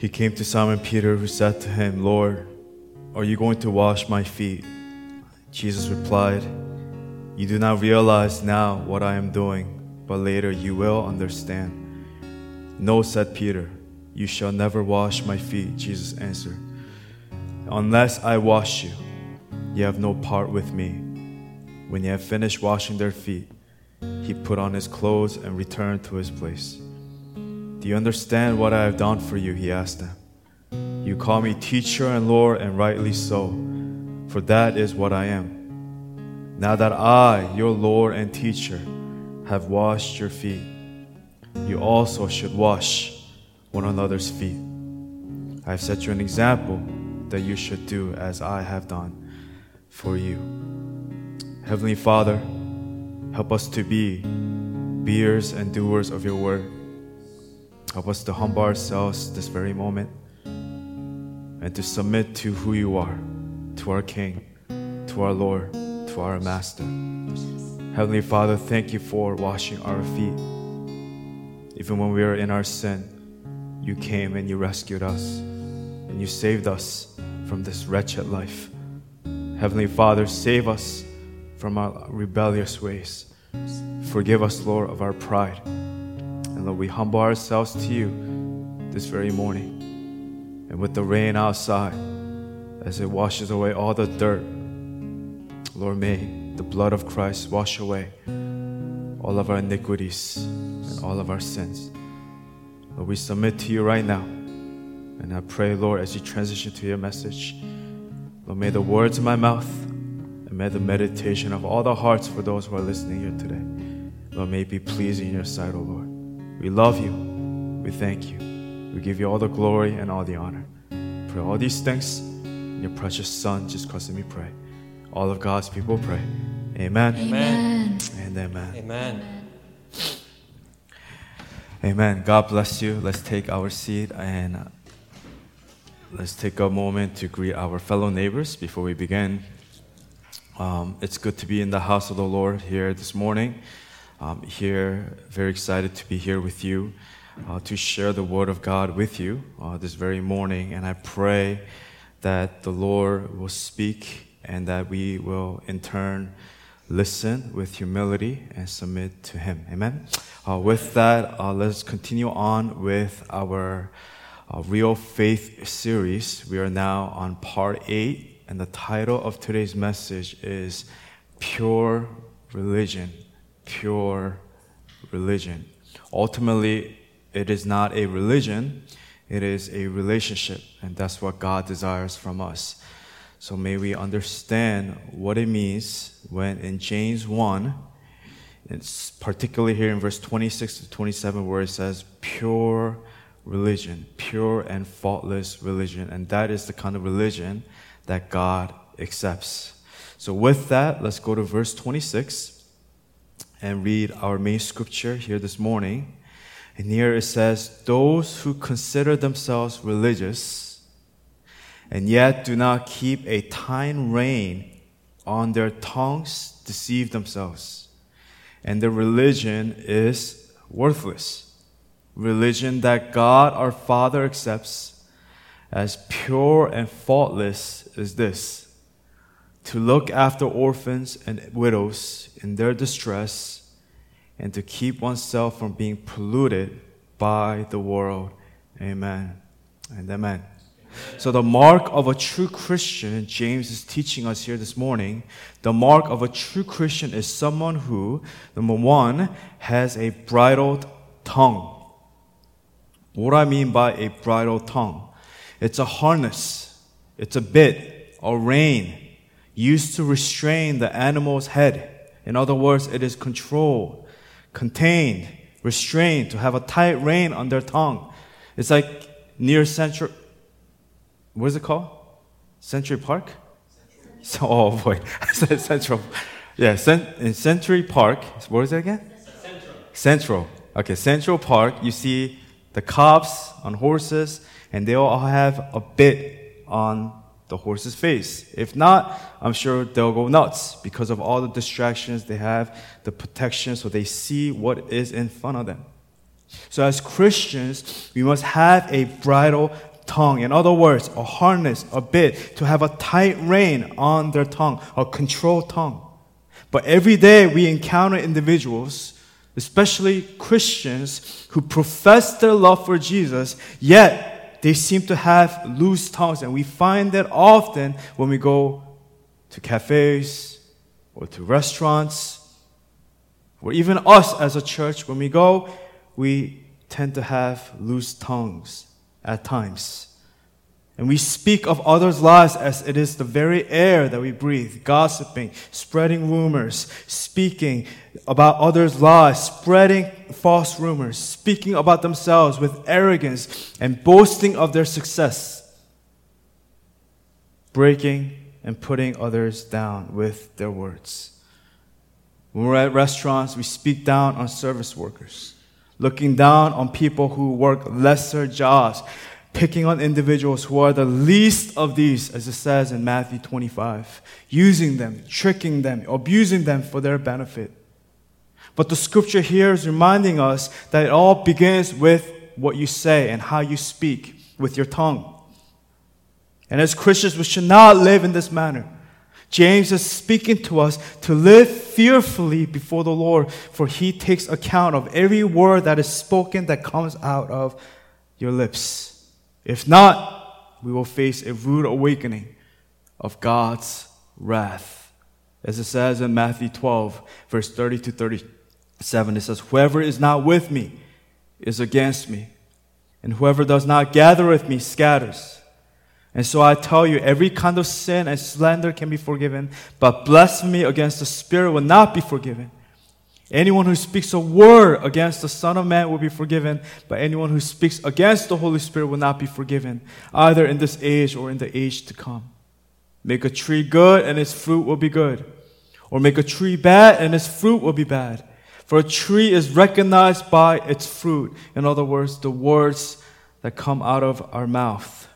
He came to Simon Peter, who said to him, Lord, are you going to wash my feet? Jesus replied, You do not realize now what I am doing, but later you will understand. No, said Peter, you shall never wash my feet, Jesus answered. Unless I wash you, you have no part with me. When he had finished washing their feet, he put on his clothes and returned to his place. Do you understand what I have done for you? He asked them. You call me teacher and Lord, and rightly so, for that is what I am. Now that I, your Lord and teacher, have washed your feet, you also should wash one another's feet. I have set you an example that you should do as I have done for you. Heavenly Father, help us to be beers and doers of your word. Help us to humble ourselves this very moment and to submit to who you are, to our King, to our Lord, to our Master. Heavenly Father, thank you for washing our feet. Even when we were in our sin, you came and you rescued us and you saved us from this wretched life. Heavenly Father, save us from our rebellious ways. Forgive us, Lord, of our pride. And Lord, we humble ourselves to you this very morning. And with the rain outside, as it washes away all the dirt, Lord, may the blood of Christ wash away all of our iniquities and all of our sins. Lord, we submit to you right now. And I pray, Lord, as you transition to your message, Lord, may the words of my mouth and may the meditation of all the hearts for those who are listening here today, Lord, may be pleasing in your sight, O oh Lord. We love you. We thank you. We give you all the glory and all the honor. Pray all these things in your precious Son, just because me pray. All of God's people pray. Amen. Amen. And amen. Amen. Amen. God bless you. Let's take our seat and uh, let's take a moment to greet our fellow neighbors before we begin. Um, it's good to be in the house of the Lord here this morning. Um, here, very excited to be here with you uh, to share the Word of God with you uh, this very morning. And I pray that the Lord will speak and that we will in turn listen with humility and submit to Him. Amen. Uh, with that, uh, let's continue on with our uh, Real Faith series. We are now on part eight, and the title of today's message is Pure Religion. Pure religion. Ultimately, it is not a religion, it is a relationship, and that's what God desires from us. So may we understand what it means when in James 1, it's particularly here in verse 26 to 27, where it says, pure religion, pure and faultless religion. And that is the kind of religion that God accepts. So, with that, let's go to verse 26 and read our main scripture here this morning. And here it says, Those who consider themselves religious and yet do not keep a time rein on their tongues deceive themselves. And their religion is worthless. Religion that God our Father accepts as pure and faultless is this to look after orphans and widows in their distress and to keep oneself from being polluted by the world. Amen. And amen. So, the mark of a true Christian, James is teaching us here this morning, the mark of a true Christian is someone who, number one, has a bridled tongue. What I mean by a bridled tongue? It's a harness, it's a bit, a rein used to restrain the animal's head. In other words, it is controlled contained, restrained, to have a tight rein on their tongue. It's like near Central, what is it called? Century Park? So, oh boy, I said Central. Yeah, in Century Park, what is it again? Central. Central. Okay, Central Park, you see the cops on horses, and they all have a bit on the horse's face. If not, I'm sure they'll go nuts because of all the distractions they have, the protection, so they see what is in front of them. So, as Christians, we must have a bridle tongue. In other words, a harness, a bit, to have a tight rein on their tongue, a controlled tongue. But every day we encounter individuals, especially Christians, who profess their love for Jesus, yet they seem to have loose tongues. And we find that often when we go to cafes or to restaurants, or even us as a church, when we go, we tend to have loose tongues at times. And we speak of others' lives as it is the very air that we breathe, gossiping, spreading rumors, speaking about others' lives, spreading false rumors, speaking about themselves with arrogance and boasting of their success, breaking and putting others down with their words. When we're at restaurants, we speak down on service workers, looking down on people who work lesser jobs, picking on individuals who are the least of these, as it says in Matthew 25, using them, tricking them, abusing them for their benefit. But the scripture here is reminding us that it all begins with what you say and how you speak with your tongue. And as Christians, we should not live in this manner. James is speaking to us to live fearfully before the Lord, for he takes account of every word that is spoken that comes out of your lips. If not, we will face a rude awakening of God's wrath. As it says in Matthew 12, verse 30 to 37, it says, Whoever is not with me is against me, and whoever does not gather with me scatters. And so I tell you, every kind of sin and slander can be forgiven, but blasphemy against the Spirit will not be forgiven. Anyone who speaks a word against the Son of Man will be forgiven, but anyone who speaks against the Holy Spirit will not be forgiven, either in this age or in the age to come. Make a tree good and its fruit will be good, or make a tree bad and its fruit will be bad. For a tree is recognized by its fruit. In other words, the words that come out of our mouth.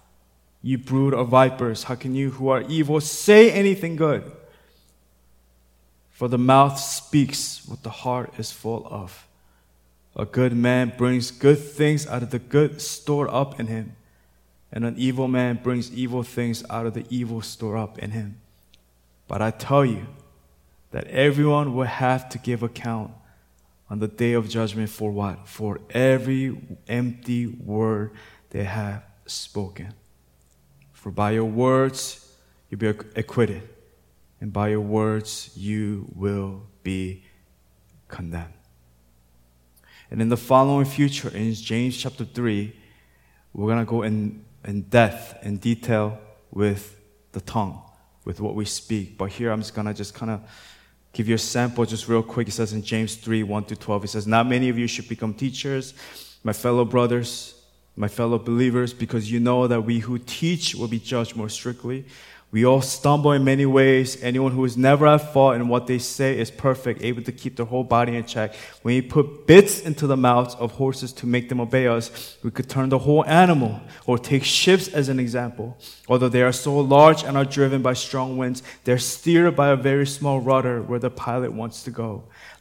You brood of vipers, how can you who are evil say anything good? For the mouth speaks what the heart is full of. A good man brings good things out of the good stored up in him, and an evil man brings evil things out of the evil stored up in him. But I tell you that everyone will have to give account on the day of judgment for what? For every empty word they have spoken. For by your words you'll be acquitted, and by your words you will be condemned. And in the following future, in James chapter 3, we're going to go in, in depth, in detail with the tongue, with what we speak. But here I'm just going to just kind of give you a sample just real quick. It says in James 3 1 to 12, it says, Not many of you should become teachers, my fellow brothers my fellow believers, because you know that we who teach will be judged more strictly. We all stumble in many ways. Anyone who is never at fault in what they say is perfect, able to keep their whole body in check. When we put bits into the mouths of horses to make them obey us, we could turn the whole animal, or take ships as an example. Although they are so large and are driven by strong winds, they're steered by a very small rudder where the pilot wants to go.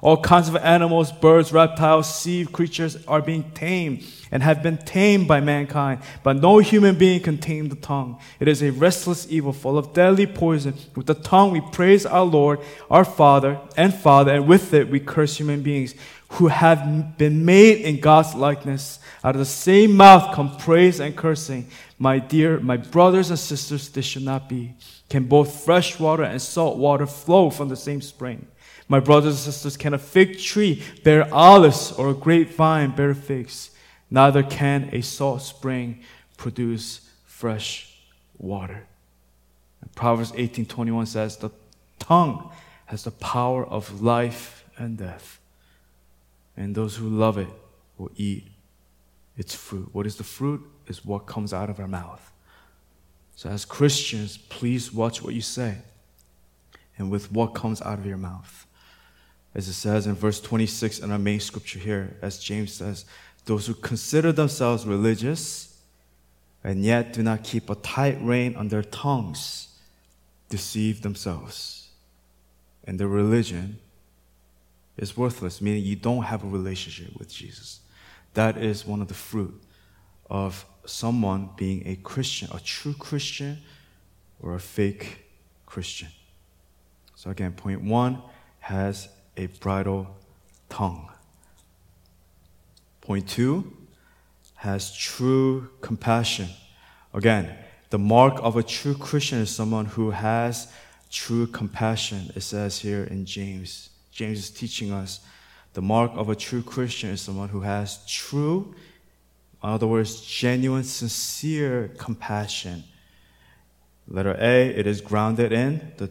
All kinds of animals, birds, reptiles, sea creatures are being tamed and have been tamed by mankind, but no human being can tame the tongue. It is a restless evil full of deadly poison. With the tongue we praise our Lord, our Father and Father, and with it we curse human beings who have been made in God's likeness. Out of the same mouth come praise and cursing. My dear, my brothers and sisters, this should not be. Can both fresh water and salt water flow from the same spring? My brothers and sisters, can a fig tree bear olives or a grapevine bear figs? Neither can a salt spring produce fresh water. And Proverbs 18:21 says, "The tongue has the power of life and death, and those who love it will eat its fruit." What is the fruit? Is what comes out of our mouth. So, as Christians, please watch what you say and with what comes out of your mouth. As it says in verse 26 in our main scripture here, as James says, those who consider themselves religious and yet do not keep a tight rein on their tongues deceive themselves. And their religion is worthless, meaning you don't have a relationship with Jesus. That is one of the fruit of someone being a Christian, a true Christian or a fake Christian. So, again, point one has a bridle tongue. Point two has true compassion. Again, the mark of a true Christian is someone who has true compassion. It says here in James. James is teaching us the mark of a true Christian is someone who has true, in other words, genuine, sincere compassion. Letter A, it is grounded in the,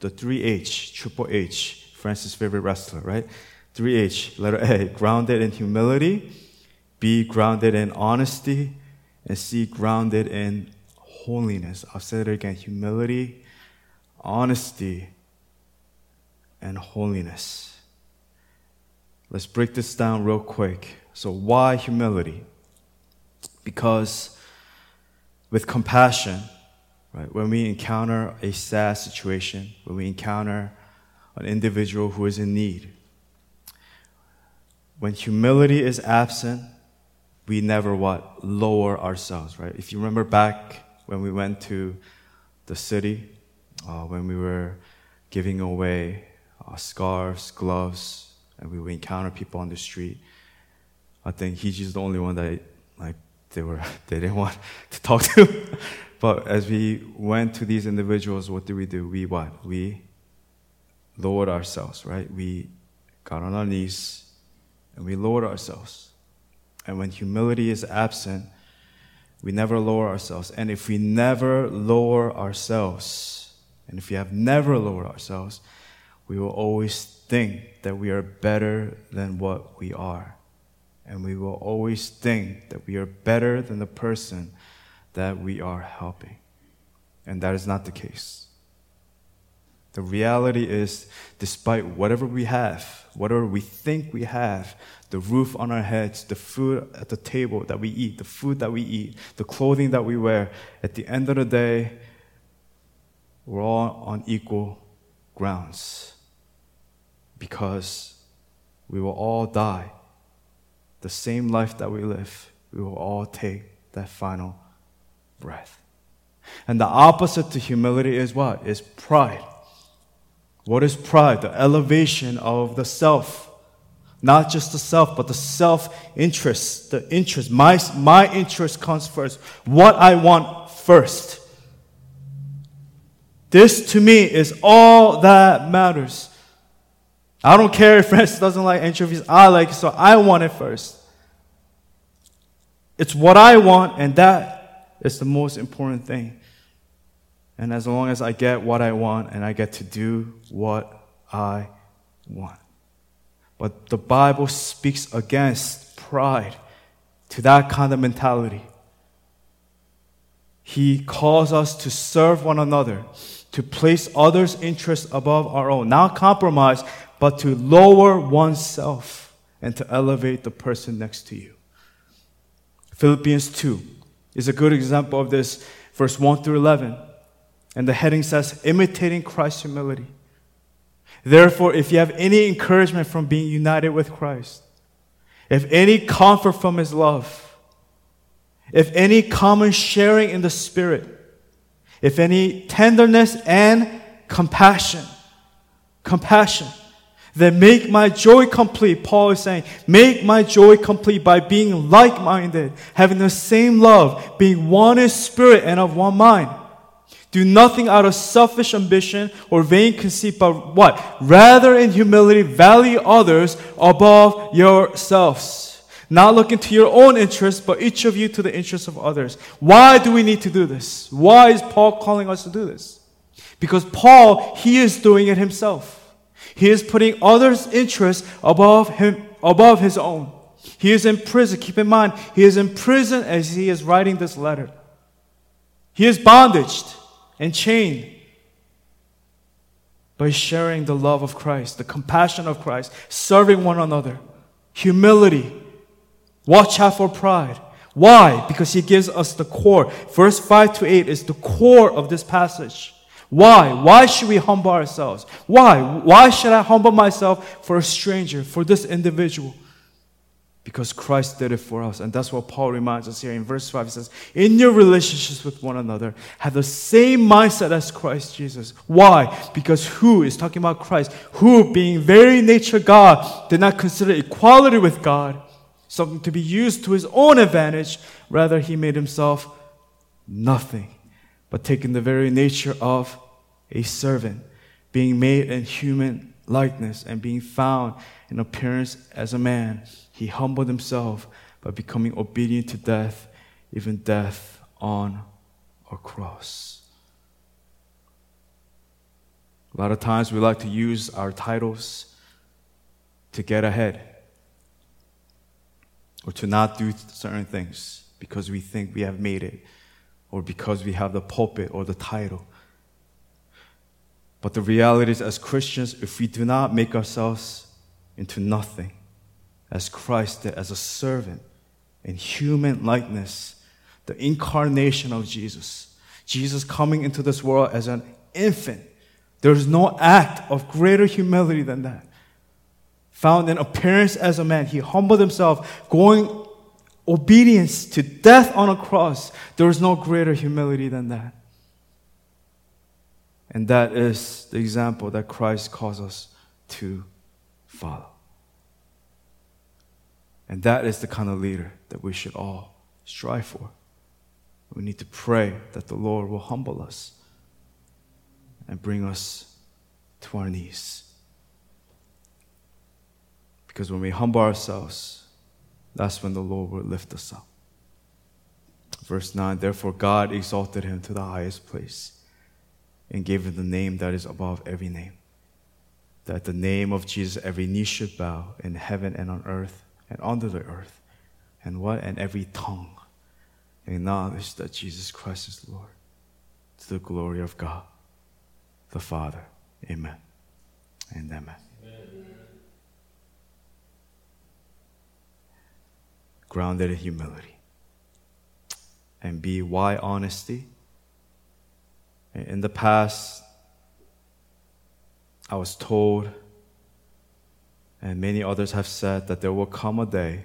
the 3H, triple H, Francis' favorite wrestler, right? 3H, letter A, grounded in humility, B, grounded in honesty, and C, grounded in holiness. I'll say it again humility, honesty, and holiness. Let's break this down real quick. So, why humility? Because with compassion, right, when we encounter a sad situation, when we encounter an individual who is in need, when humility is absent, we never what? Lower ourselves, right? If you remember back when we went to the city, uh, when we were giving away uh, scarves, gloves, and we would encounter people on the street. I think he's just the only one that like they were they didn't want to talk to. but as we went to these individuals, what did we do? We what? We lowered ourselves, right? We got on our knees and we lowered ourselves. And when humility is absent, we never lower ourselves. And if we never lower ourselves, and if we have never lowered ourselves, we will always think that we are better than what we are. And we will always think that we are better than the person that we are helping. And that is not the case. The reality is, despite whatever we have, whatever we think we have, the roof on our heads, the food at the table that we eat, the food that we eat, the clothing that we wear, at the end of the day, we're all on equal grounds because we will all die. The same life that we live, we will all take that final breath. And the opposite to humility is what? Is pride. What is pride? The elevation of the self. Not just the self, but the self interest. The interest. My, my interest comes first. What I want first. This to me is all that matters. I don't care if Francis doesn't like anchovies. I like it, so I want it first. It's what I want, and that is the most important thing. And as long as I get what I want and I get to do what I want. But the Bible speaks against pride to that kind of mentality. He calls us to serve one another, to place others' interests above our own, not compromise, but to lower oneself and to elevate the person next to you. Philippians 2 is a good example of this, verse 1 through 11. And the heading says, imitating Christ's humility. Therefore, if you have any encouragement from being united with Christ, if any comfort from his love, if any common sharing in the Spirit, if any tenderness and compassion, compassion, then make my joy complete. Paul is saying, make my joy complete by being like minded, having the same love, being one in spirit and of one mind. Do nothing out of selfish ambition or vain conceit, but what? Rather in humility, value others above yourselves. Not looking to your own interests, but each of you to the interests of others. Why do we need to do this? Why is Paul calling us to do this? Because Paul, he is doing it himself. He is putting others' interests above him, above his own. He is in prison. Keep in mind, he is in prison as he is writing this letter. He is bondaged and chained. by sharing the love of Christ, the compassion of Christ, serving one another, humility, watch out for pride. Why? Because he gives us the core. Verse 5 to 8 is the core of this passage. Why? Why should we humble ourselves? Why? Why should I humble myself for a stranger, for this individual? Because Christ did it for us. And that's what Paul reminds us here in verse 5. He says, In your relationships with one another, have the same mindset as Christ Jesus. Why? Because who is talking about Christ, who, being very nature God, did not consider equality with God something to be used to his own advantage. Rather, he made himself nothing, but taking the very nature of a servant, being made in human likeness and being found in appearance as a man he humbled himself by becoming obedient to death, even death on a cross. A lot of times we like to use our titles to get ahead or to not do certain things because we think we have made it or because we have the pulpit or the title. But the reality is, as Christians, if we do not make ourselves into nothing, as Christ did, as a servant in human likeness, the incarnation of Jesus. Jesus coming into this world as an infant. There's no act of greater humility than that. Found in appearance as a man, he humbled himself, going obedience to death on a cross. There is no greater humility than that. And that is the example that Christ calls us to follow. And that is the kind of leader that we should all strive for. We need to pray that the Lord will humble us and bring us to our knees. Because when we humble ourselves, that's when the Lord will lift us up. Verse 9 Therefore, God exalted him to the highest place and gave him the name that is above every name. That the name of Jesus every knee should bow in heaven and on earth and under the earth, and what? And every tongue acknowledge that Jesus Christ is Lord to the glory of God the Father. Amen. And amen. amen. Grounded in humility. And be why honesty? In the past, I was told and many others have said that there will come a day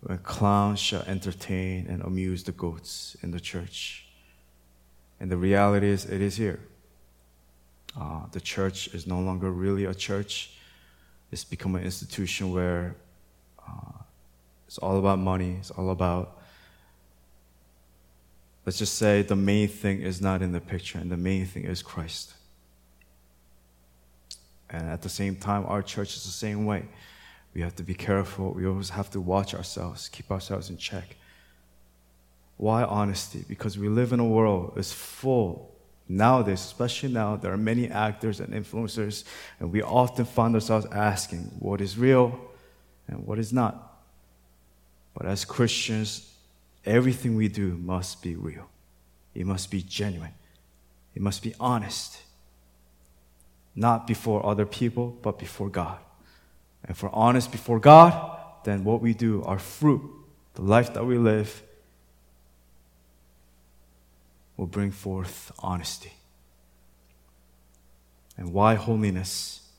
when clowns shall entertain and amuse the goats in the church. And the reality is, it is here. Uh, the church is no longer really a church. It's become an institution where uh, it's all about money. It's all about, let's just say, the main thing is not in the picture, and the main thing is Christ. And at the same time, our church is the same way. We have to be careful. We always have to watch ourselves, keep ourselves in check. Why honesty? Because we live in a world that's full nowadays, especially now, there are many actors and influencers, and we often find ourselves asking what is real and what is not. But as Christians, everything we do must be real. It must be genuine. It must be honest not before other people, but before God. And we're honest before God, then what we do, our fruit, the life that we live, will bring forth honesty. And why holiness?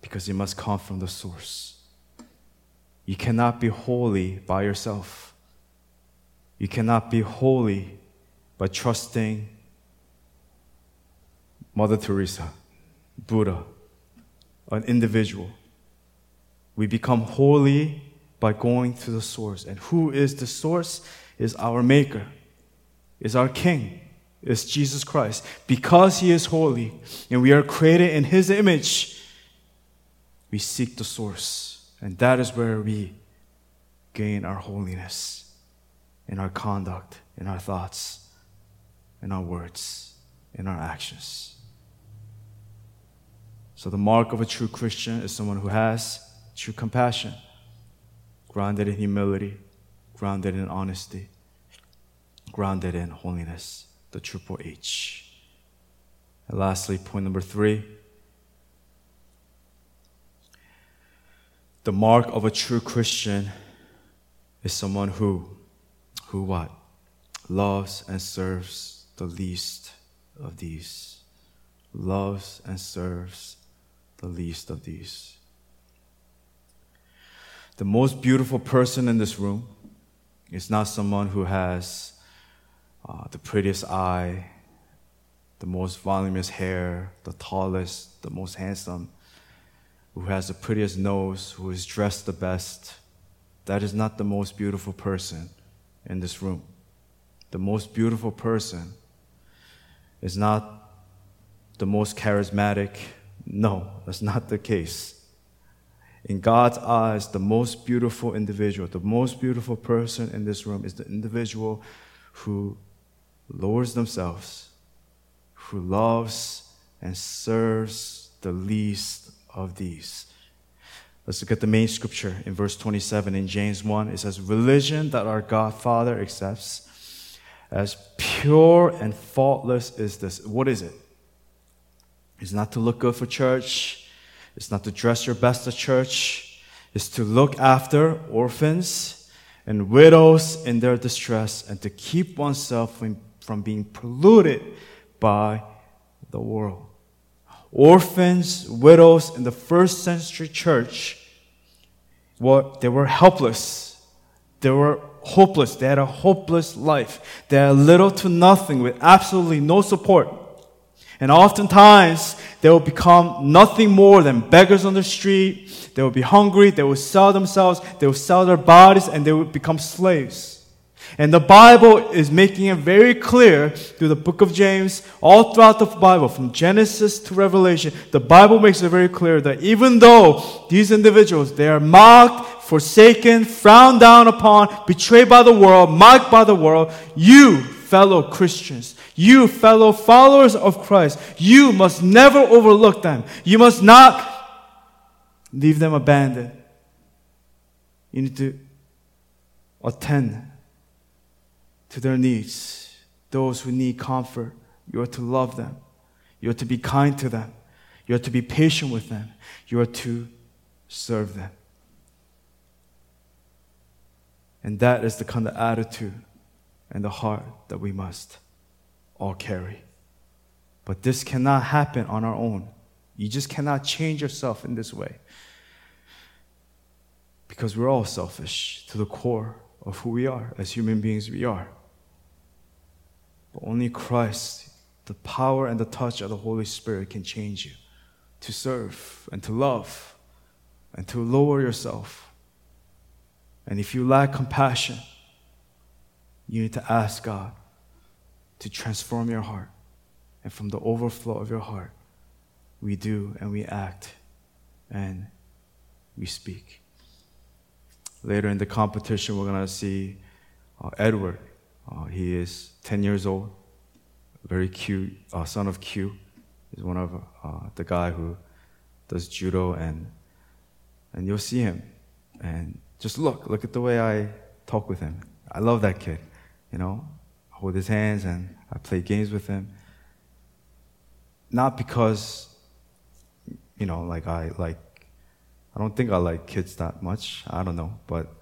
Because it must come from the source. You cannot be holy by yourself. You cannot be holy by trusting Mother Teresa Buddha, an individual. We become holy by going to the source. And who is the source? Is our Maker, is our King, is Jesus Christ. Because He is holy and we are created in His image, we seek the source. And that is where we gain our holiness in our conduct, in our thoughts, in our words, in our actions. So, the mark of a true Christian is someone who has true compassion, grounded in humility, grounded in honesty, grounded in holiness, the triple H. And lastly, point number three the mark of a true Christian is someone who who what? Loves and serves the least of these. Loves and serves the least of these. The most beautiful person in this room is not someone who has uh, the prettiest eye, the most voluminous hair, the tallest, the most handsome, who has the prettiest nose, who is dressed the best. That is not the most beautiful person in this room. The most beautiful person is not the most charismatic. No, that's not the case. In God's eyes, the most beautiful individual, the most beautiful person in this room is the individual who lowers themselves, who loves and serves the least of these. Let's look at the main scripture in verse 27 in James 1. It says, Religion that our God Father accepts as pure and faultless is this. What is it? It's not to look good for church. It's not to dress your best at church, it's to look after orphans and widows in their distress and to keep oneself from, from being polluted by the world. Orphans, widows in the first century church, they were helpless. They were hopeless. They had a hopeless life. They had little to nothing with absolutely no support. And oftentimes, they will become nothing more than beggars on the street. They will be hungry. They will sell themselves. They will sell their bodies and they will become slaves. And the Bible is making it very clear through the book of James, all throughout the Bible, from Genesis to Revelation, the Bible makes it very clear that even though these individuals, they are mocked, forsaken, frowned down upon, betrayed by the world, mocked by the world, you, fellow Christians, you, fellow followers of Christ, you must never overlook them. You must not leave them abandoned. You need to attend to their needs. Those who need comfort, you are to love them. You are to be kind to them. You are to be patient with them. You are to serve them. And that is the kind of attitude and the heart that we must all carry. But this cannot happen on our own. You just cannot change yourself in this way. Because we're all selfish to the core of who we are. As human beings, we are. But only Christ, the power and the touch of the Holy Spirit can change you to serve and to love and to lower yourself. And if you lack compassion, you need to ask God to transform your heart. And from the overflow of your heart, we do and we act and we speak. Later in the competition, we're going to see uh, Edward. Uh, he is 10 years old, very cute, uh, son of Q. He's one of uh, the guy who does judo, and, and you'll see him. And just look, look at the way I talk with him. I love that kid, you know I hold his hands and I play games with him. Not because, you know, like I like, I don't think I like kids that much. I don't know, but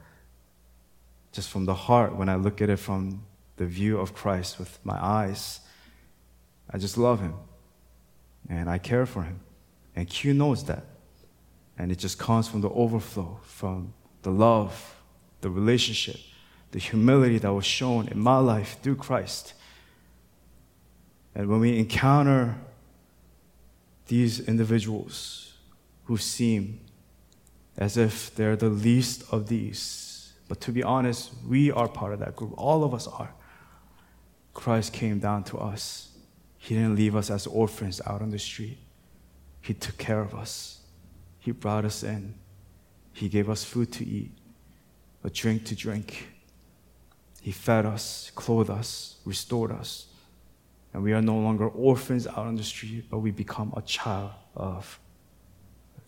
just from the heart, when I look at it from the view of Christ with my eyes, I just love him and I care for him. And Q knows that. And it just comes from the overflow, from the love, the relationship the humility that was shown in my life through Christ. And when we encounter these individuals who seem as if they're the least of these, but to be honest, we are part of that group. All of us are. Christ came down to us. He didn't leave us as orphans out on the street. He took care of us. He brought us in. He gave us food to eat, a drink to drink. He fed us, clothed us, restored us. And we are no longer orphans out on the street, but we become a child of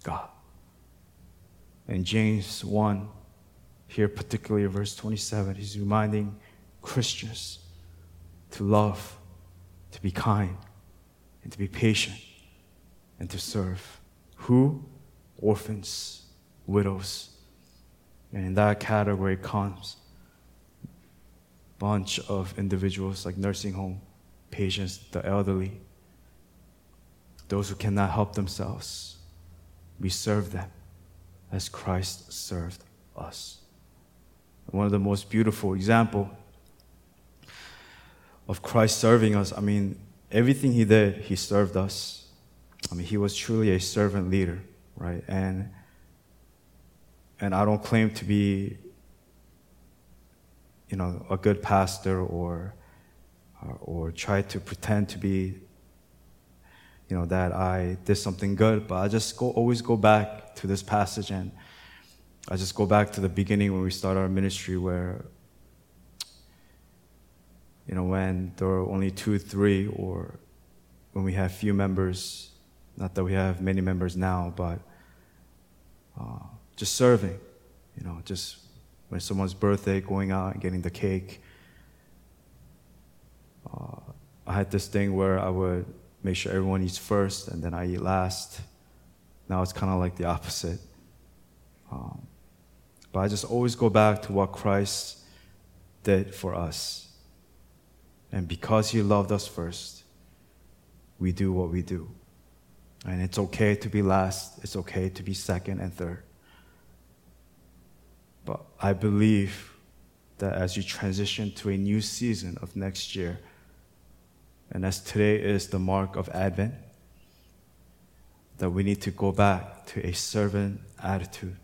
God. In James 1, here particularly verse 27, he's reminding Christians to love, to be kind, and to be patient, and to serve. Who? Orphans, widows. And in that category comes a bunch of individuals like nursing home patients, the elderly, those who cannot help themselves. We serve them as Christ served us. One of the most beautiful example of Christ serving us, I mean, everything he did, he served us. I mean, he was truly a servant leader, right? And and I don't claim to be you know, a good pastor or or try to pretend to be you know that I did something good, but I just go always go back to this passage and I just go back to the beginning when we start our ministry where you know when there are only two, three, or when we have few members. Not that we have many members now, but uh, just serving. You know, just when someone's birthday, going out and getting the cake. Uh, I had this thing where I would make sure everyone eats first and then I eat last. Now it's kind of like the opposite. Um, but I just always go back to what Christ did for us. And because you loved us first, we do what we do. And it's okay to be last, it's okay to be second and third. But I believe that as you transition to a new season of next year, and as today is the mark of Advent, that we need to go back to a servant attitude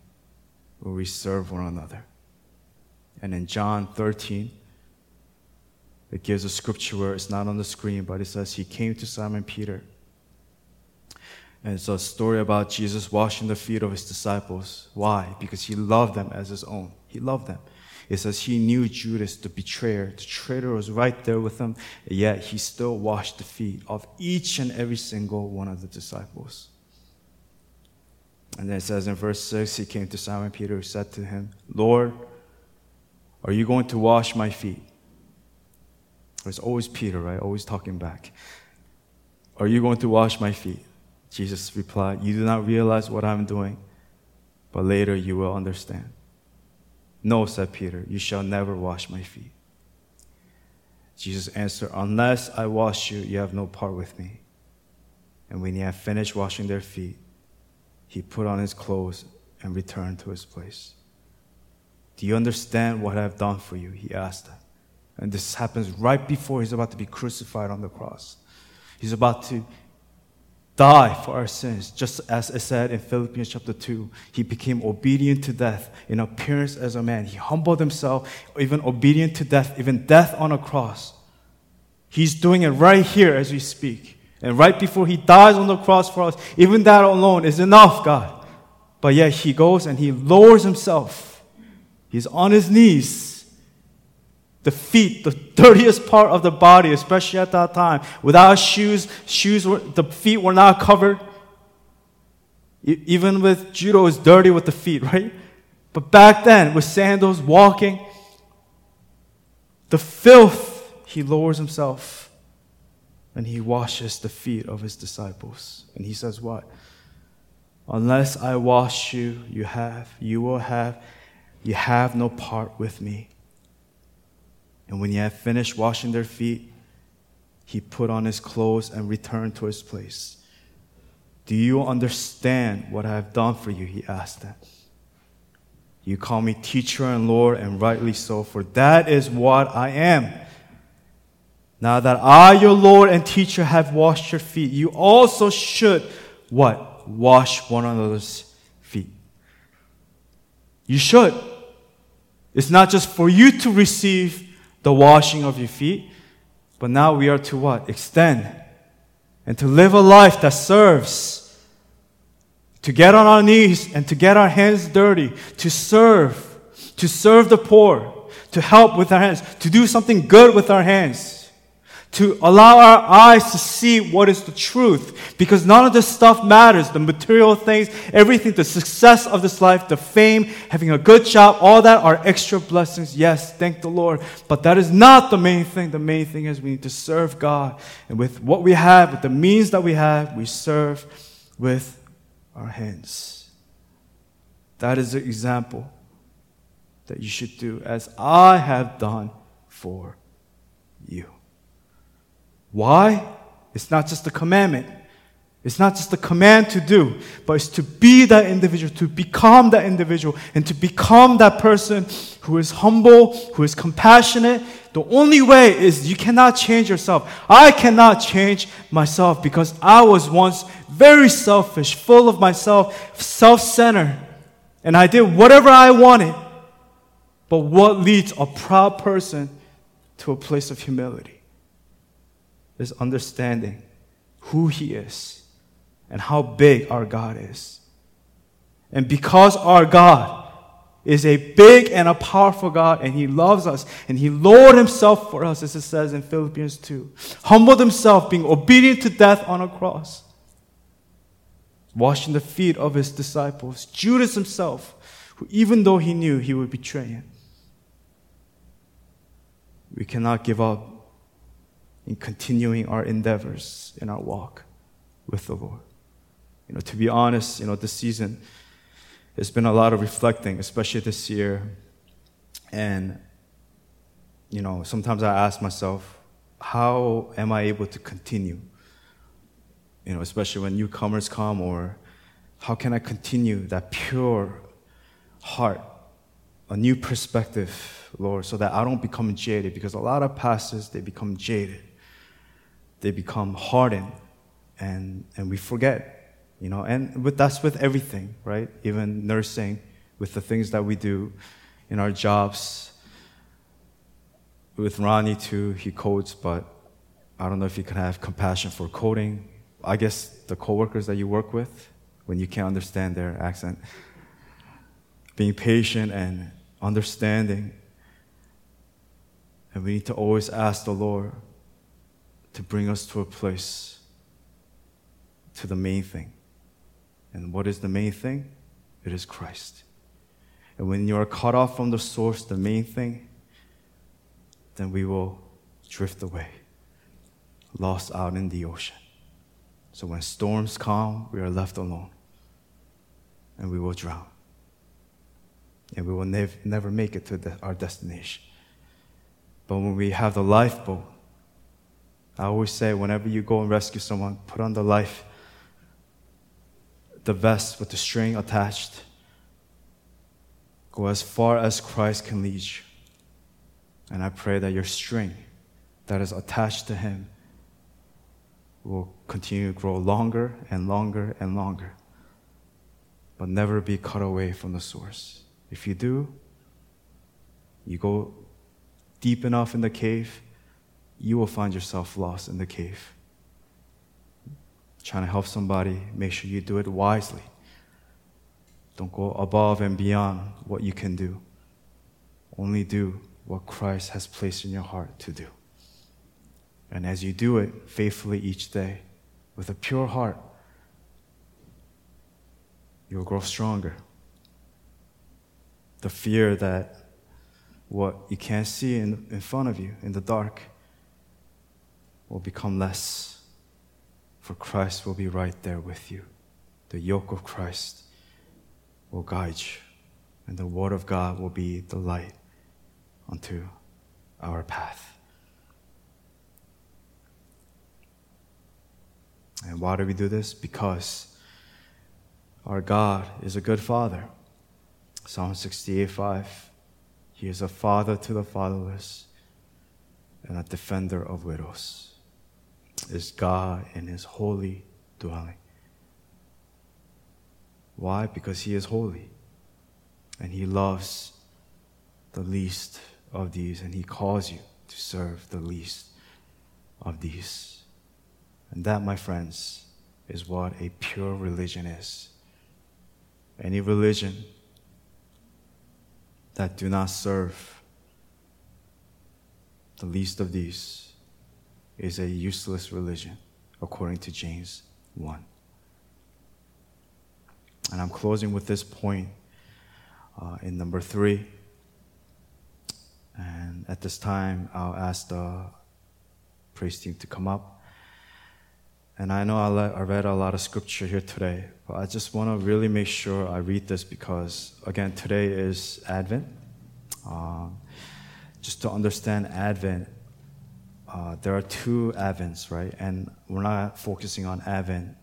where we serve one another. And in John 13, it gives a scripture where it's not on the screen, but it says, He came to Simon Peter. And it's a story about Jesus washing the feet of his disciples. Why? Because he loved them as his own. He loved them. It says he knew Judas, the betrayer. The traitor was right there with him, yet he still washed the feet of each and every single one of the disciples. And then it says in verse 6 he came to Simon Peter, who said to him, Lord, are you going to wash my feet? It's always Peter, right? Always talking back. Are you going to wash my feet? Jesus replied, You do not realize what I'm doing, but later you will understand. No, said Peter, you shall never wash my feet. Jesus answered, Unless I wash you, you have no part with me. And when he had finished washing their feet, he put on his clothes and returned to his place. Do you understand what I have done for you? He asked them. And this happens right before he's about to be crucified on the cross. He's about to die for our sins, just as it said in Philippians chapter 2. He became obedient to death in appearance as a man. He humbled himself, even obedient to death, even death on a cross. He's doing it right here as we speak. And right before he dies on the cross for us, even that alone is enough, God. But yet he goes and he lowers himself. He's on his knees the feet, the dirtiest part of the body, especially at that time. Without shoes, shoes were, the feet were not covered. Even with judo, it's dirty with the feet, right? But back then, with sandals, walking, the filth, he lowers himself and he washes the feet of his disciples. And he says, What? Unless I wash you, you have, you will have, you have no part with me. And when he had finished washing their feet, he put on his clothes and returned to his place. Do you understand what I have done for you? He asked them. You call me teacher and Lord, and rightly so, for that is what I am. Now that I, your Lord and teacher, have washed your feet, you also should what? Wash one another's feet. You should. It's not just for you to receive the washing of your feet. But now we are to what? Extend and to live a life that serves. To get on our knees and to get our hands dirty, to serve, to serve the poor, to help with our hands, to do something good with our hands to allow our eyes to see what is the truth. Because none of this stuff matters. The material things, everything, the success of this life, the fame, having a good job, all that are extra blessings. Yes, thank the Lord. But that is not the main thing. The main thing is we need to serve God. And with what we have, with the means that we have, we serve with our hands. That is the example that you should do as I have done for you. Why? It's not just a commandment. It's not just a command to do, but it's to be that individual, to become that individual, and to become that person who is humble, who is compassionate. The only way is you cannot change yourself. I cannot change myself because I was once very selfish, full of myself, self centered, and I did whatever I wanted. But what leads a proud person to a place of humility is understanding who he is and how big our God is. And because our God is a big and a powerful God, and He loves us, and He lowered Himself for us, as it says in Philippians 2, humbled Himself, being obedient to death on a cross, washing the feet of His disciples, Judas himself, who even though he knew he would betray Him, we cannot give up in continuing our endeavors in our walk with the Lord. You know, to be honest, you know, this season, it's been a lot of reflecting, especially this year. And, you know, sometimes I ask myself, how am I able to continue? You know, especially when newcomers come, or how can I continue that pure heart, a new perspective, Lord, so that I don't become jaded? Because a lot of pastors, they become jaded, they become hardened, and, and we forget you know, and with, that's with everything, right? Even nursing, with the things that we do in our jobs. With Ronnie too, he codes, but I don't know if you can have compassion for coding. I guess the coworkers that you work with, when you can't understand their accent, being patient and understanding. And we need to always ask the Lord to bring us to a place, to the main thing. And what is the main thing? It is Christ. And when you are cut off from the source, the main thing, then we will drift away, lost out in the ocean. So when storms come, we are left alone and we will drown. And we will nev- never make it to our destination. But when we have the lifeboat, I always say whenever you go and rescue someone, put on the life the vest with the string attached. Go as far as Christ can lead you. And I pray that your string that is attached to Him will continue to grow longer and longer and longer, but never be cut away from the source. If you do, you go deep enough in the cave, you will find yourself lost in the cave trying to help somebody, make sure you do it wisely. Don't go above and beyond what you can do. Only do what Christ has placed in your heart to do. And as you do it faithfully each day, with a pure heart, you'll grow stronger. The fear that what you can't see in, in front of you in the dark will become less for Christ will be right there with you. The yoke of Christ will guide you, and the Word of God will be the light unto our path. And why do we do this? Because our God is a good Father. Psalm 68 5. He is a father to the fatherless and a defender of widows is God in his holy dwelling. Why? Because he is holy. And he loves the least of these, and he calls you to serve the least of these. And that, my friends, is what a pure religion is. Any religion that do not serve the least of these is a useless religion, according to James 1. And I'm closing with this point uh, in number three. And at this time, I'll ask the praise team to come up. And I know I, le- I read a lot of scripture here today, but I just want to really make sure I read this because, again, today is Advent. Um, just to understand Advent, uh, there are two Advents, right? And we're not focusing on Advent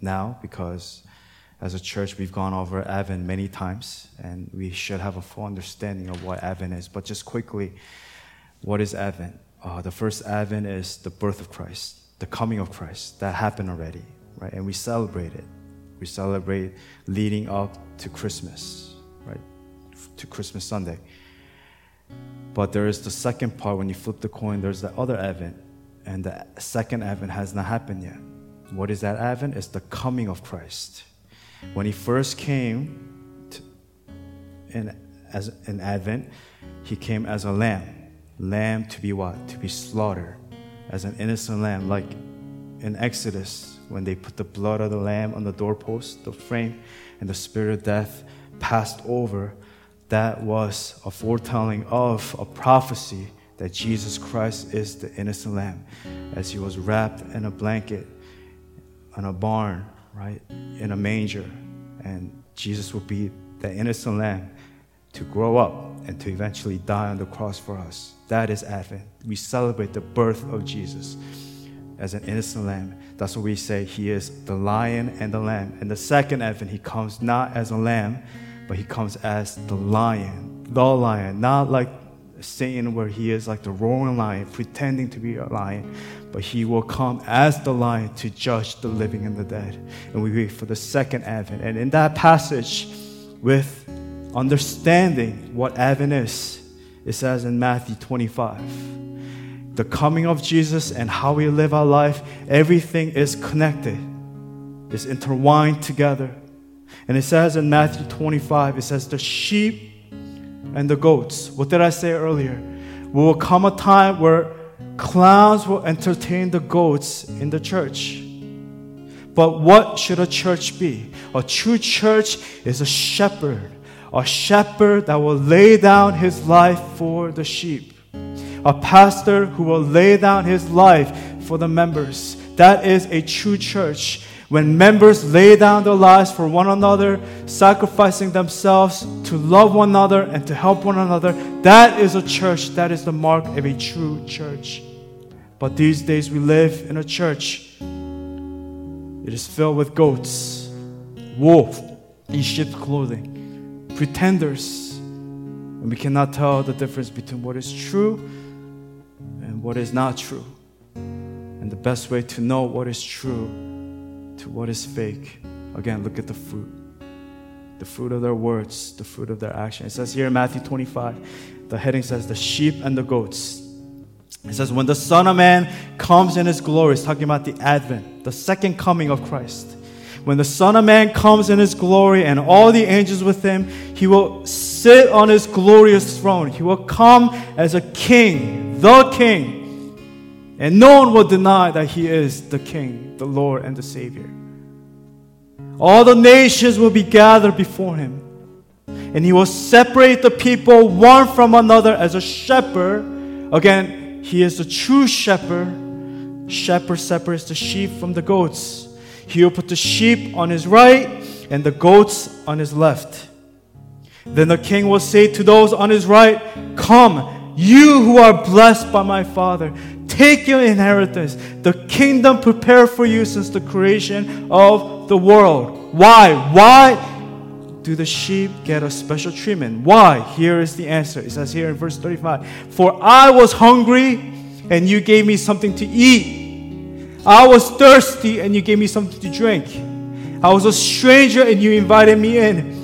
now because as a church we've gone over Advent many times and we should have a full understanding of what Advent is. But just quickly, what is Advent? Uh, the first Advent is the birth of Christ the coming of Christ. That happened already, right? And we celebrate it. We celebrate leading up to Christmas, right? To Christmas Sunday. But there is the second part when you flip the coin, there's the other Advent. And the second Advent has not happened yet. What is that Advent? It's the coming of Christ. When he first came to, in, as an Advent, he came as a lamb. Lamb to be what? To be slaughtered as an innocent lamb, like in Exodus when they put the blood of the lamb on the doorpost, the frame, and the spirit of death passed over. That was a foretelling of a prophecy that Jesus Christ is the innocent lamb as he was wrapped in a blanket in a barn, right, in a manger. And Jesus would be the innocent lamb to grow up and to eventually die on the cross for us. That is Advent. We celebrate the birth of Jesus as an innocent lamb. That's what we say. He is the lion and the lamb. And the second Advent, he comes not as a lamb, but he comes as the lion, the lion, not like Satan, where he is like the roaring lion, pretending to be a lion, but he will come as the lion to judge the living and the dead. And we wait for the second Advent. And in that passage, with understanding what Advent is, it says in Matthew 25 the coming of Jesus and how we live our life, everything is connected, is intertwined together. And it says in Matthew 25, it says, The sheep and the goats. What did I say earlier? Will come a time where clowns will entertain the goats in the church. But what should a church be? A true church is a shepherd a shepherd that will lay down his life for the sheep, a pastor who will lay down his life for the members. That is a true church. When members lay down their lives for one another, sacrificing themselves to love one another and to help one another, that is a church. That is the mark of a true church. But these days we live in a church. It is filled with goats, wolves in sheep's clothing pretenders. And we cannot tell the difference between what is true and what is not true. And the best way to know what is true to what is fake, again, look at the fruit. The fruit of their words, the fruit of their action. It says here in Matthew 25, the heading says, The sheep and the goats. It says, When the Son of Man comes in his glory, it's talking about the advent, the second coming of Christ when the Son of Man comes in his glory and all the angels with him, he will sit on his glorious throne. He will come as a king, the king. And no one will deny that he is the king, the Lord, and the Savior. All the nations will be gathered before him. And he will separate the people one from another as a shepherd. Again, he is the true shepherd. Shepherd separates the sheep from the goats. He will put the sheep on his right and the goats on his left. Then the king will say to those on his right, Come, you who are blessed by my Father, take your inheritance, the kingdom prepared for you since the creation of the world. Why? Why do the sheep get a special treatment? Why? Here is the answer. It says here in verse 35 For I was hungry, and you gave me something to eat. I was thirsty and you gave me something to drink. I was a stranger and you invited me in.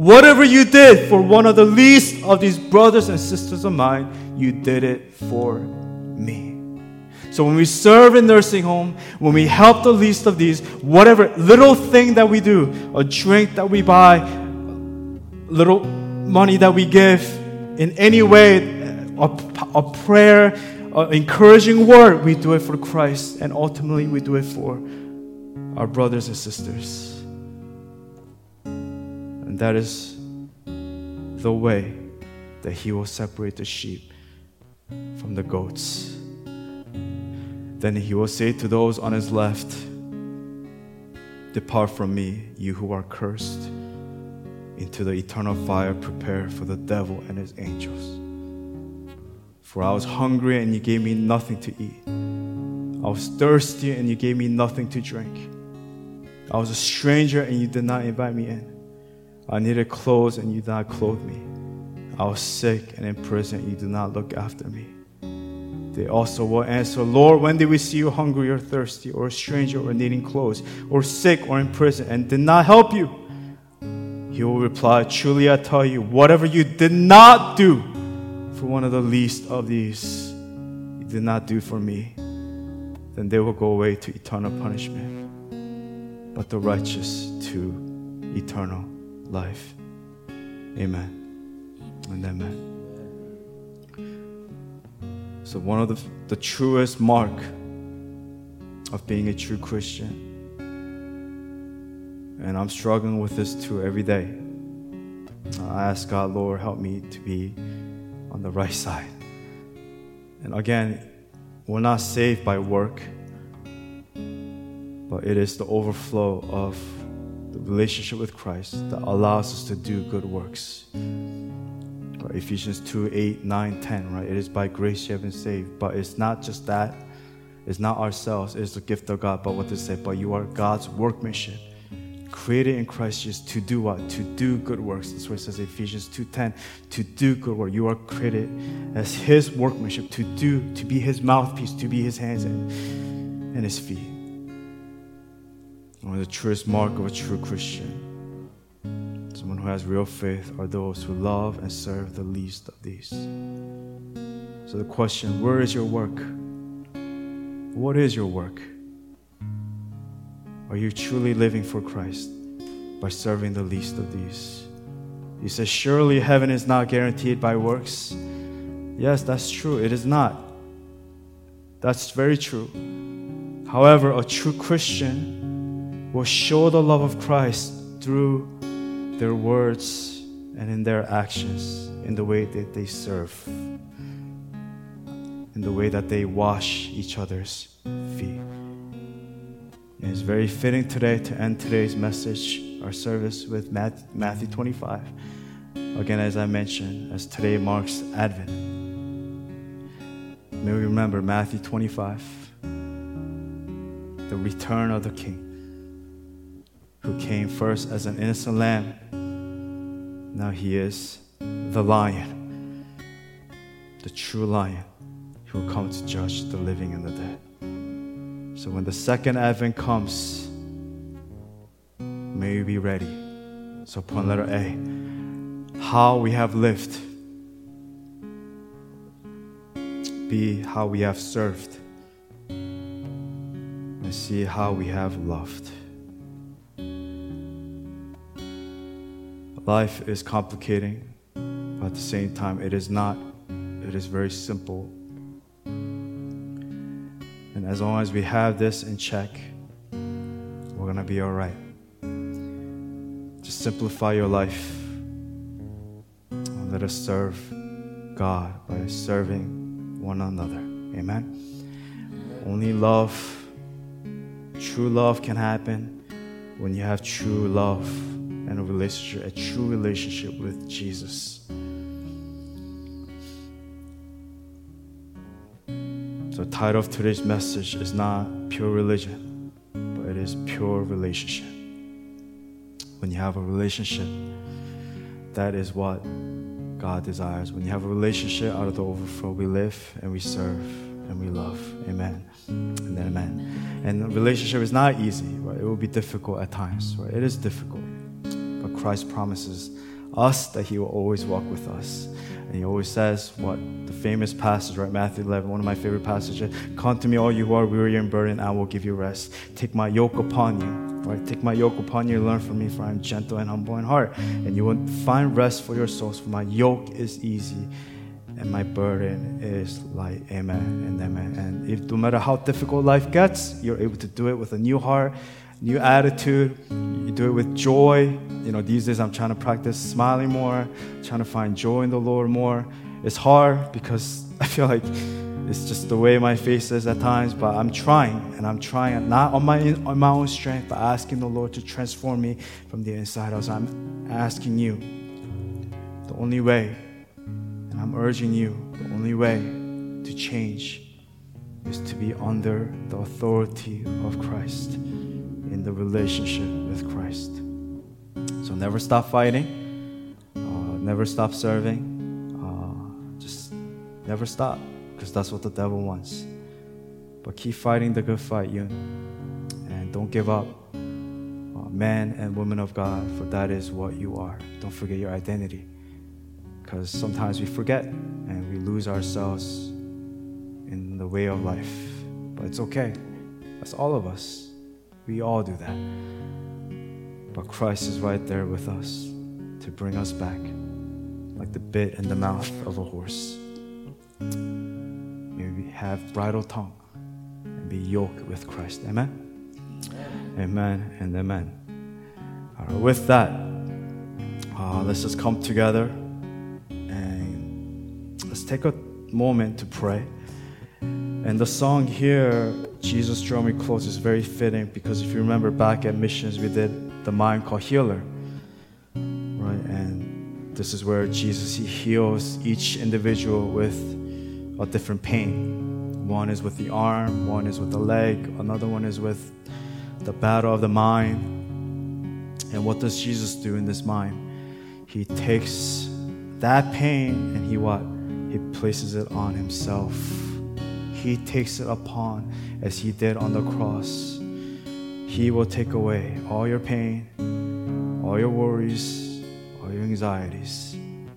whatever you did for one of the least of these brothers and sisters of mine, you did it for me. So when we serve in nursing home, when we help the least of these, whatever little thing that we do, a drink that we buy, little money that we give, in any way, a, a prayer, an encouraging word, we do it for Christ, and ultimately we do it for our brothers and sisters. That is the way that He will separate the sheep from the goats. Then He will say to those on His left, Depart from me, you who are cursed, into the eternal fire prepared for the devil and his angels. For I was hungry and you gave me nothing to eat. I was thirsty and you gave me nothing to drink. I was a stranger and you did not invite me in. I needed clothes and you did not clothe me. I was sick and in prison and you did not look after me. They also will answer, Lord, when did we see you hungry or thirsty, or a stranger or needing clothes, or sick or in prison, and did not help you? He will reply, Truly I tell you, whatever you did not do for one of the least of these, you did not do for me, then they will go away to eternal punishment, but the righteous to eternal life. Amen. And amen. So, one of the, the truest mark of being a true Christian, and I'm struggling with this too every day. Uh, I ask God, Lord, help me to be on the right side. And again, we're not saved by work, but it is the overflow of the relationship with Christ that allows us to do good works. Right? Ephesians 2 8, 9, 10, right? It is by grace you have been saved. But it's not just that, it's not ourselves, it's the gift of God. But what to say? But you are God's workmanship created in Christ Jesus to do what? To do good works. That's what it says Ephesians 2:10. To do good work. You are created as his workmanship to do, to be his mouthpiece, to be his hands and, and his feet. One of the truest mark of a true Christian, someone who has real faith, are those who love and serve the least of these. So the question, where is your work? What is your work? Are you truly living for Christ by serving the least of these? He says, Surely heaven is not guaranteed by works. Yes, that's true. It is not. That's very true. However, a true Christian will show the love of Christ through their words and in their actions, in the way that they serve, in the way that they wash each other's feet. And it's very fitting today to end today's message, our service, with Matthew 25. Again, as I mentioned, as today marks Advent. May we remember Matthew 25, the return of the King, who came first as an innocent lamb. Now he is the lion, the true lion, who will come to judge the living and the dead. So when the second advent comes, may we be ready. So point letter A. How we have lived. B. How we have served. And C. How we have loved. Life is complicating, but at the same time, it is not. It is very simple and as long as we have this in check, we're going to be all right. Just simplify your life. And let us serve God by serving one another. Amen. Only love, true love can happen when you have true love and a relationship, a true relationship with Jesus. So, the title of today's message is not pure religion, but it is pure relationship. When you have a relationship, that is what God desires. When you have a relationship out of the overflow, we live and we serve and we love. Amen. And amen. And relationship is not easy, right? It will be difficult at times, right? It is difficult. Christ promises us that He will always walk with us. And He always says what the famous passage, right? Matthew 11, one of my favorite passages. Come to me, all you who are weary and burdened, I will give you rest. Take my yoke upon you, right? Take my yoke upon you learn from me, for I am gentle and humble in heart. And you will find rest for your souls, for my yoke is easy and my burden is light. Amen and amen. And if no matter how difficult life gets, you're able to do it with a new heart, new attitude. You do it with joy. You know, these days I'm trying to practice smiling more, trying to find joy in the Lord more. It's hard because I feel like it's just the way my face is at times, but I'm trying, and I'm trying not on my on my own strength, but asking the Lord to transform me from the inside out. So I'm asking you, the only way and I'm urging you, the only way to change is to be under the authority of Christ, in the relationship with Christ. So never stop fighting, uh, never stop serving, uh, just never stop, because that's what the devil wants. But keep fighting the good fight, Yun, and don't give up. Uh, men and women of God, for that is what you are. Don't forget your identity because sometimes we forget and we lose ourselves in the way of life. But it's okay. That's all of us. We all do that. But Christ is right there with us to bring us back, like the bit in the mouth of a horse. May we have bridle tongue and be yoked with Christ. Amen? Amen, and amen. All right, with that, uh, let's just come together and let's take a moment to pray. And the song here, Jesus Draw Me Close, is very fitting because if you remember back at missions, we did the mind called Healer. Right? And this is where Jesus he heals each individual with a different pain. One is with the arm, one is with the leg, another one is with the battle of the mind. And what does Jesus do in this mind? He takes that pain and he what? He places it on himself. He takes it upon as he did on the cross. He will take away all your pain, all your worries, all your anxieties.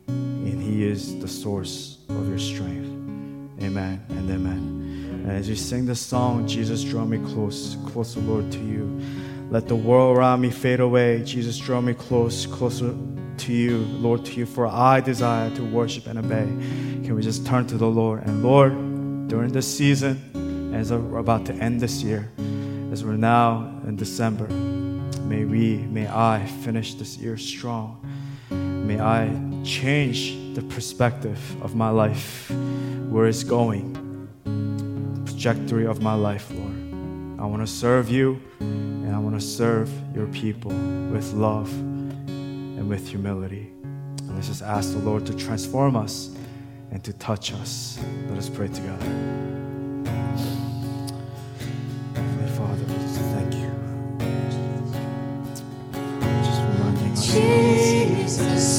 And He is the source of your strength. Amen and amen. And as you sing the song, Jesus, draw me close, closer, Lord, to you. Let the world around me fade away. Jesus, draw me close, closer to you, Lord, to you, for I desire to worship and obey. Can we just turn to the Lord? And Lord, during this season, as we're about to end this year, as we're now in December, may we, may I finish this year strong. May I change the perspective of my life, where it's going, trajectory of my life, Lord. I want to serve you and I want to serve your people with love and with humility. And let's just ask the Lord to transform us and to touch us. Let us pray together. Heavenly Father, we just thank you. Just reminding us. Jesus,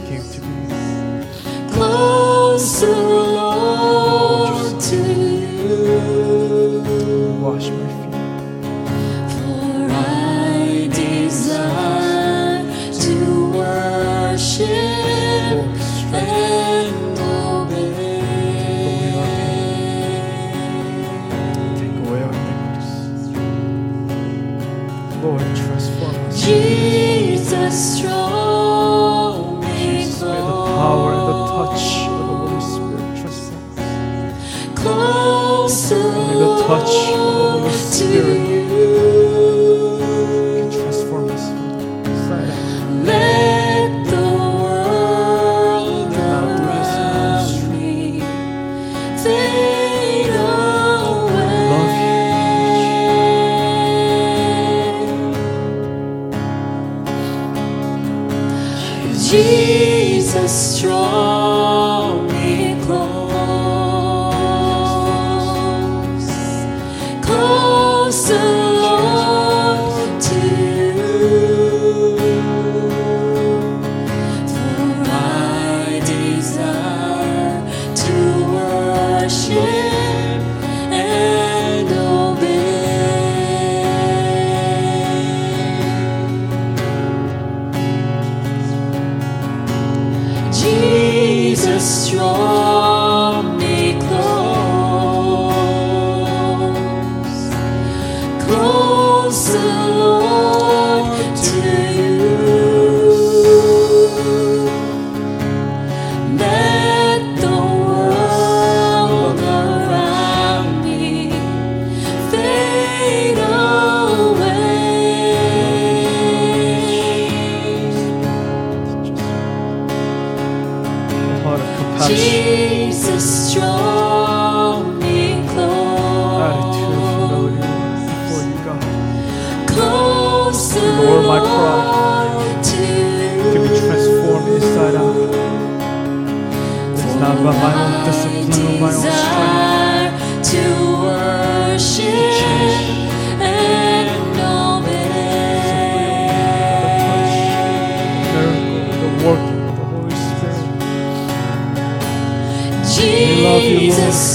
Came to me. Closer, compassion. Jesus, draw me Attitude of humility close, before you, God. closer, Lord, my pride Lord, to To be transformed inside out. It's not by my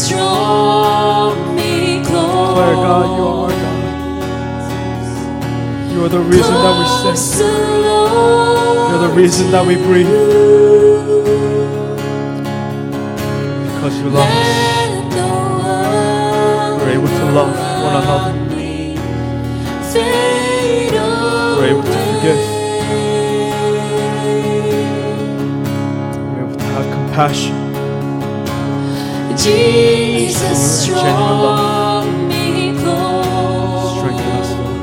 draw me close. God, you are our God. You are the reason that we sing. You're the reason that we breathe. Because you love us. We're able to love one another. We're able to forgive. We're able to have compassion. Jesus, draw me close. Strengthen us, Lord.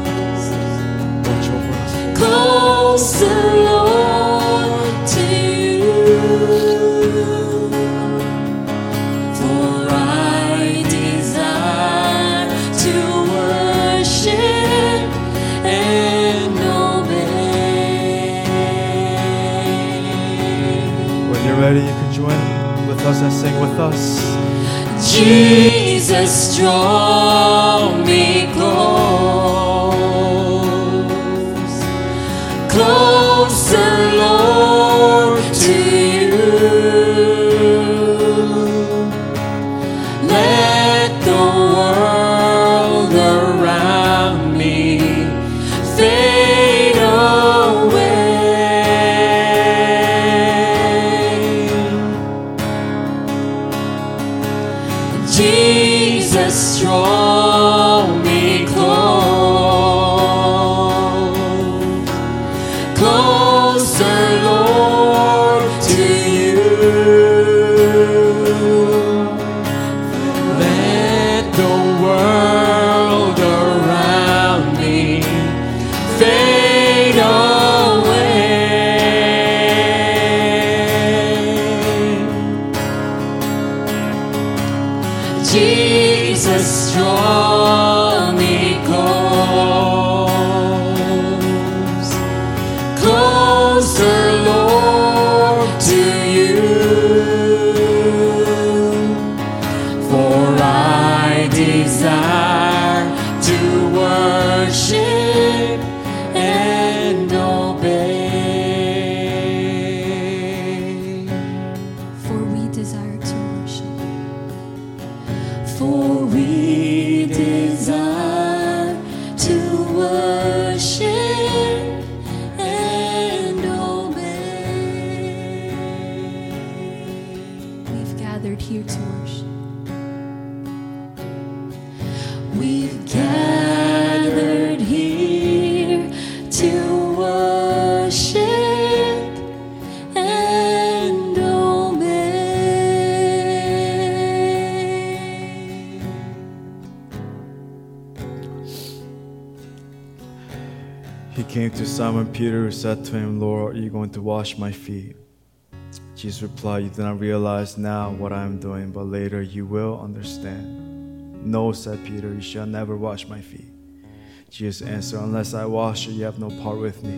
Watch over us. Closer, Lord, to you. For I desire to worship and obey. When you're ready, you can join with us and sing with us. Jesus, draw me close, to wash my feet? Jesus replied, You do not realize now what I am doing, but later you will understand. No, said Peter, you shall never wash my feet. Jesus answered, Unless I wash you, you have no part with me.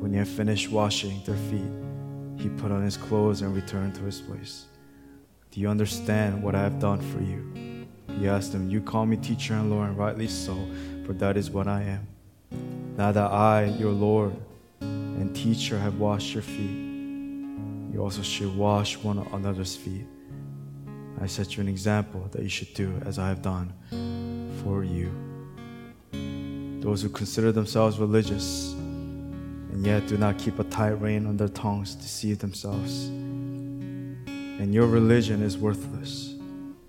When you had finished washing their feet, he put on his clothes and returned to his place. Do you understand what I have done for you? He asked him, You call me teacher and Lord, and rightly so, for that is what I am. Now that I, your Lord and teacher, have washed your feet, you also should wash one another's feet. I set you an example that you should do as I have done for you. Those who consider themselves religious and yet do not keep a tight rein on their tongues deceive themselves. And your religion is worthless.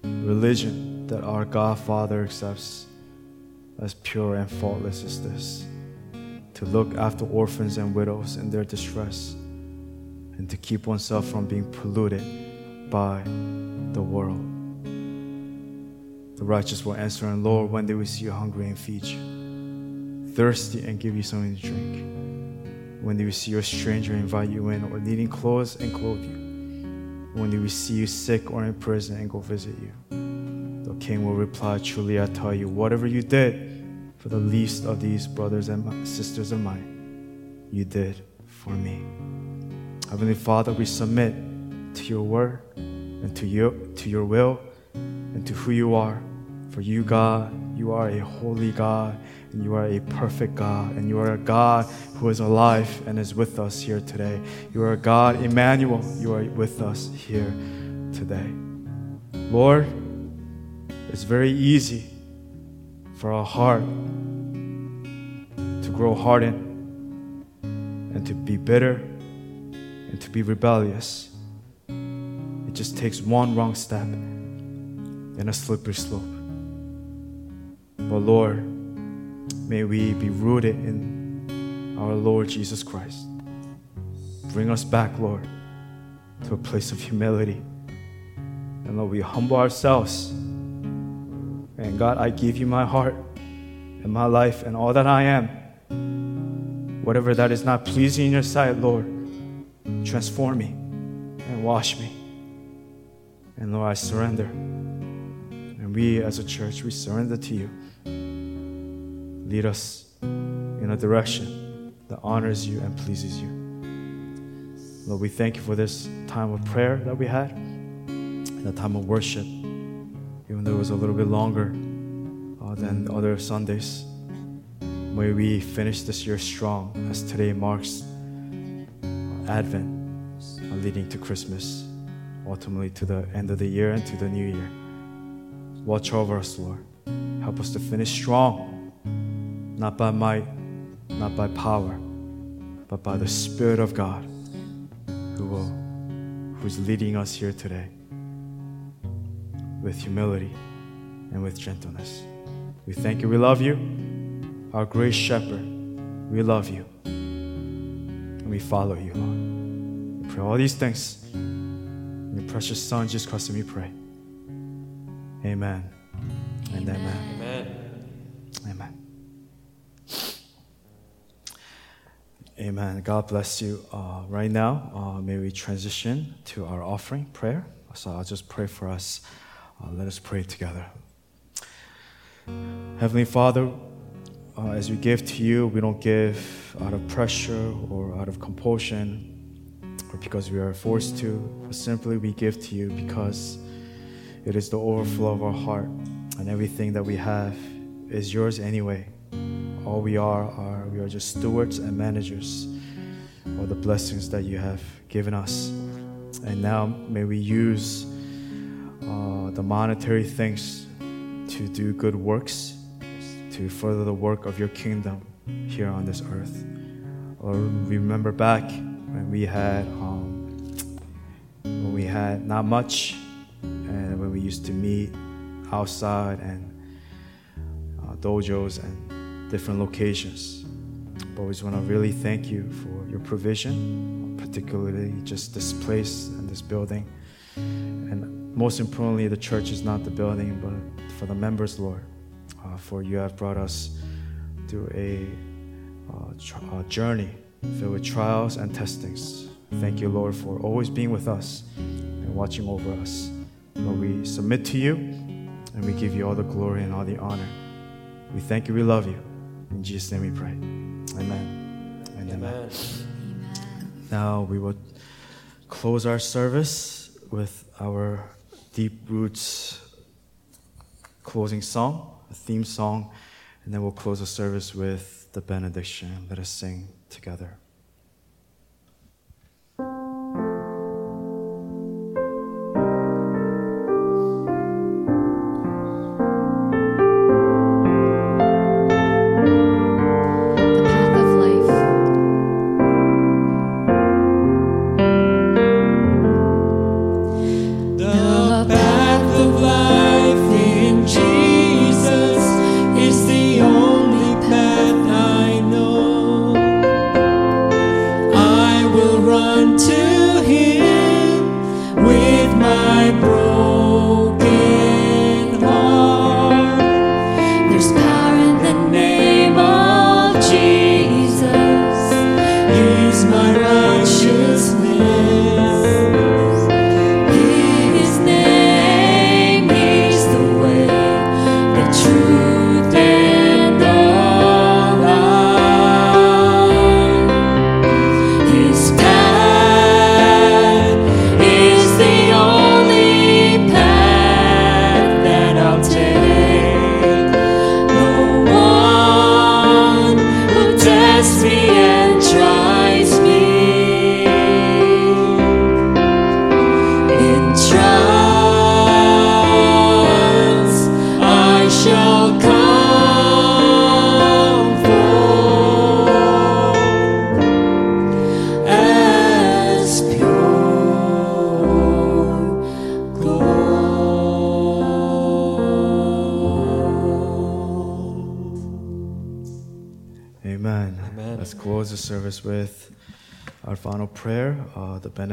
Religion that our God Father accepts as pure and faultless as this to look after orphans and widows in their distress and to keep oneself from being polluted by the world. The righteous will answer, and Lord, when they will see you hungry and feed you, thirsty and give you something to drink, when they will see you a stranger invite you in, or needing clothes and clothe you, when they will see you sick or in prison and go visit you. The king will reply, Truly I tell you, whatever you did for the least of these brothers and sisters of mine, you did for me. Heavenly Father, we submit to your word and to you to your will and to who you are. For you, God, you are a holy God and you are a perfect God and you are a God who is alive and is with us here today. You are a God, Emmanuel, you are with us here today. Lord, it's very easy for our heart to grow hardened and to be bitter and to be rebellious. It just takes one wrong step and a slippery slope. But Lord, may we be rooted in our Lord Jesus Christ. Bring us back, Lord, to a place of humility. And Lord, we humble ourselves. And God, I give you my heart and my life and all that I am. Whatever that is not pleasing in your sight, Lord, transform me and wash me. And Lord, I surrender. And we as a church, we surrender to you. Lead us in a direction that honors you and pleases you. Lord, we thank you for this time of prayer that we had, and the time of worship, it was a little bit longer uh, than other Sundays. May we finish this year strong as today marks Advent, uh, leading to Christmas, ultimately to the end of the year and to the new year. Watch over us, Lord. Help us to finish strong, not by might, not by power, but by the Spirit of God who will who's leading us here today with humility and with gentleness. We thank you. We love you. Our great shepherd. We love you. And we follow you, Lord. We pray all these things. In your precious Son, Jesus Christ, and we pray. Amen. And amen. Amen. Amen. Amen. God bless you. Uh, right now, uh, may we transition to our offering prayer. So I'll just pray for us. Uh, let us pray together. Heavenly Father, uh, as we give to you, we don't give out of pressure or out of compulsion or because we are forced to, but simply we give to you because it is the overflow of our heart, and everything that we have is yours anyway. All we are are we are just stewards and managers of the blessings that you have given us. And now may we use uh, the monetary things to do good works, to further the work of your kingdom here on this earth. Or remember back when we had um, when we had not much, and when we used to meet outside and uh, dojos and different locations. But we just want to really thank you for your provision, particularly just this place and this building. And most importantly, the church is not the building, but for the members, Lord. Uh, for you have brought us through a, uh, tr- a journey filled with trials and testings. Thank you, Lord, for always being with us and watching over us. Lord, we submit to you and we give you all the glory and all the honor. We thank you, we love you. In Jesus' name we pray. Amen. And amen. Amen. Now we will close our service with our Deep Roots closing song, a theme song, and then we'll close the service with the benediction. Let us sing together. Will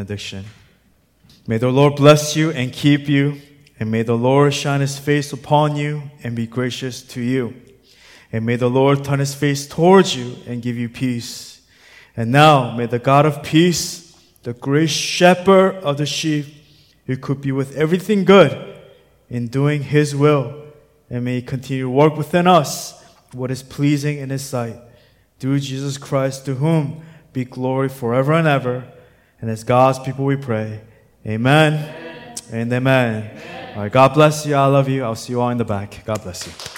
benediction. May the Lord bless you and keep you, and may the Lord shine his face upon you and be gracious to you. And may the Lord turn his face towards you and give you peace. And now may the God of peace, the great shepherd of the sheep, equip you with everything good in doing his will, and may he continue to work within us what is pleasing in his sight. Through Jesus Christ, to whom be glory forever and ever. And as God's people we pray. Amen, and amen. All right, God bless you. I love you. I'll see you all in the back. God bless you.